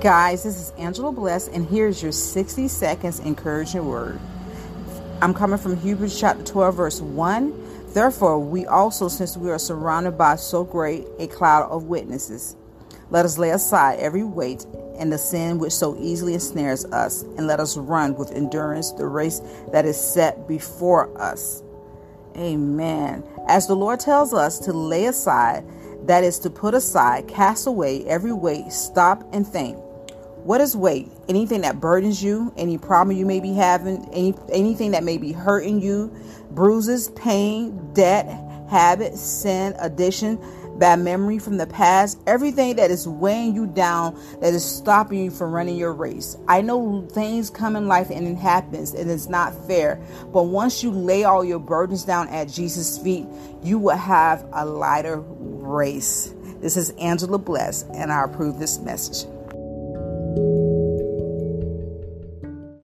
guys, this is Angela Bless, and here's your 60 seconds encouraging word. I'm coming from Hebrews chapter 12, verse 1. Therefore, we also, since we are surrounded by so great a cloud of witnesses, let us lay aside every weight and the sin which so easily ensnares us, and let us run with endurance the race that is set before us. Amen. As the Lord tells us to lay aside, that is to put aside, cast away every weight, stop and think. What is weight? Anything that burdens you, any problem you may be having, any anything that may be hurting you, bruises, pain, debt, habit, sin, addiction, bad memory from the past, everything that is weighing you down, that is stopping you from running your race. I know things come in life and it happens and it's not fair, but once you lay all your burdens down at Jesus' feet, you will have a lighter This is Angela Bless, and I approve this message.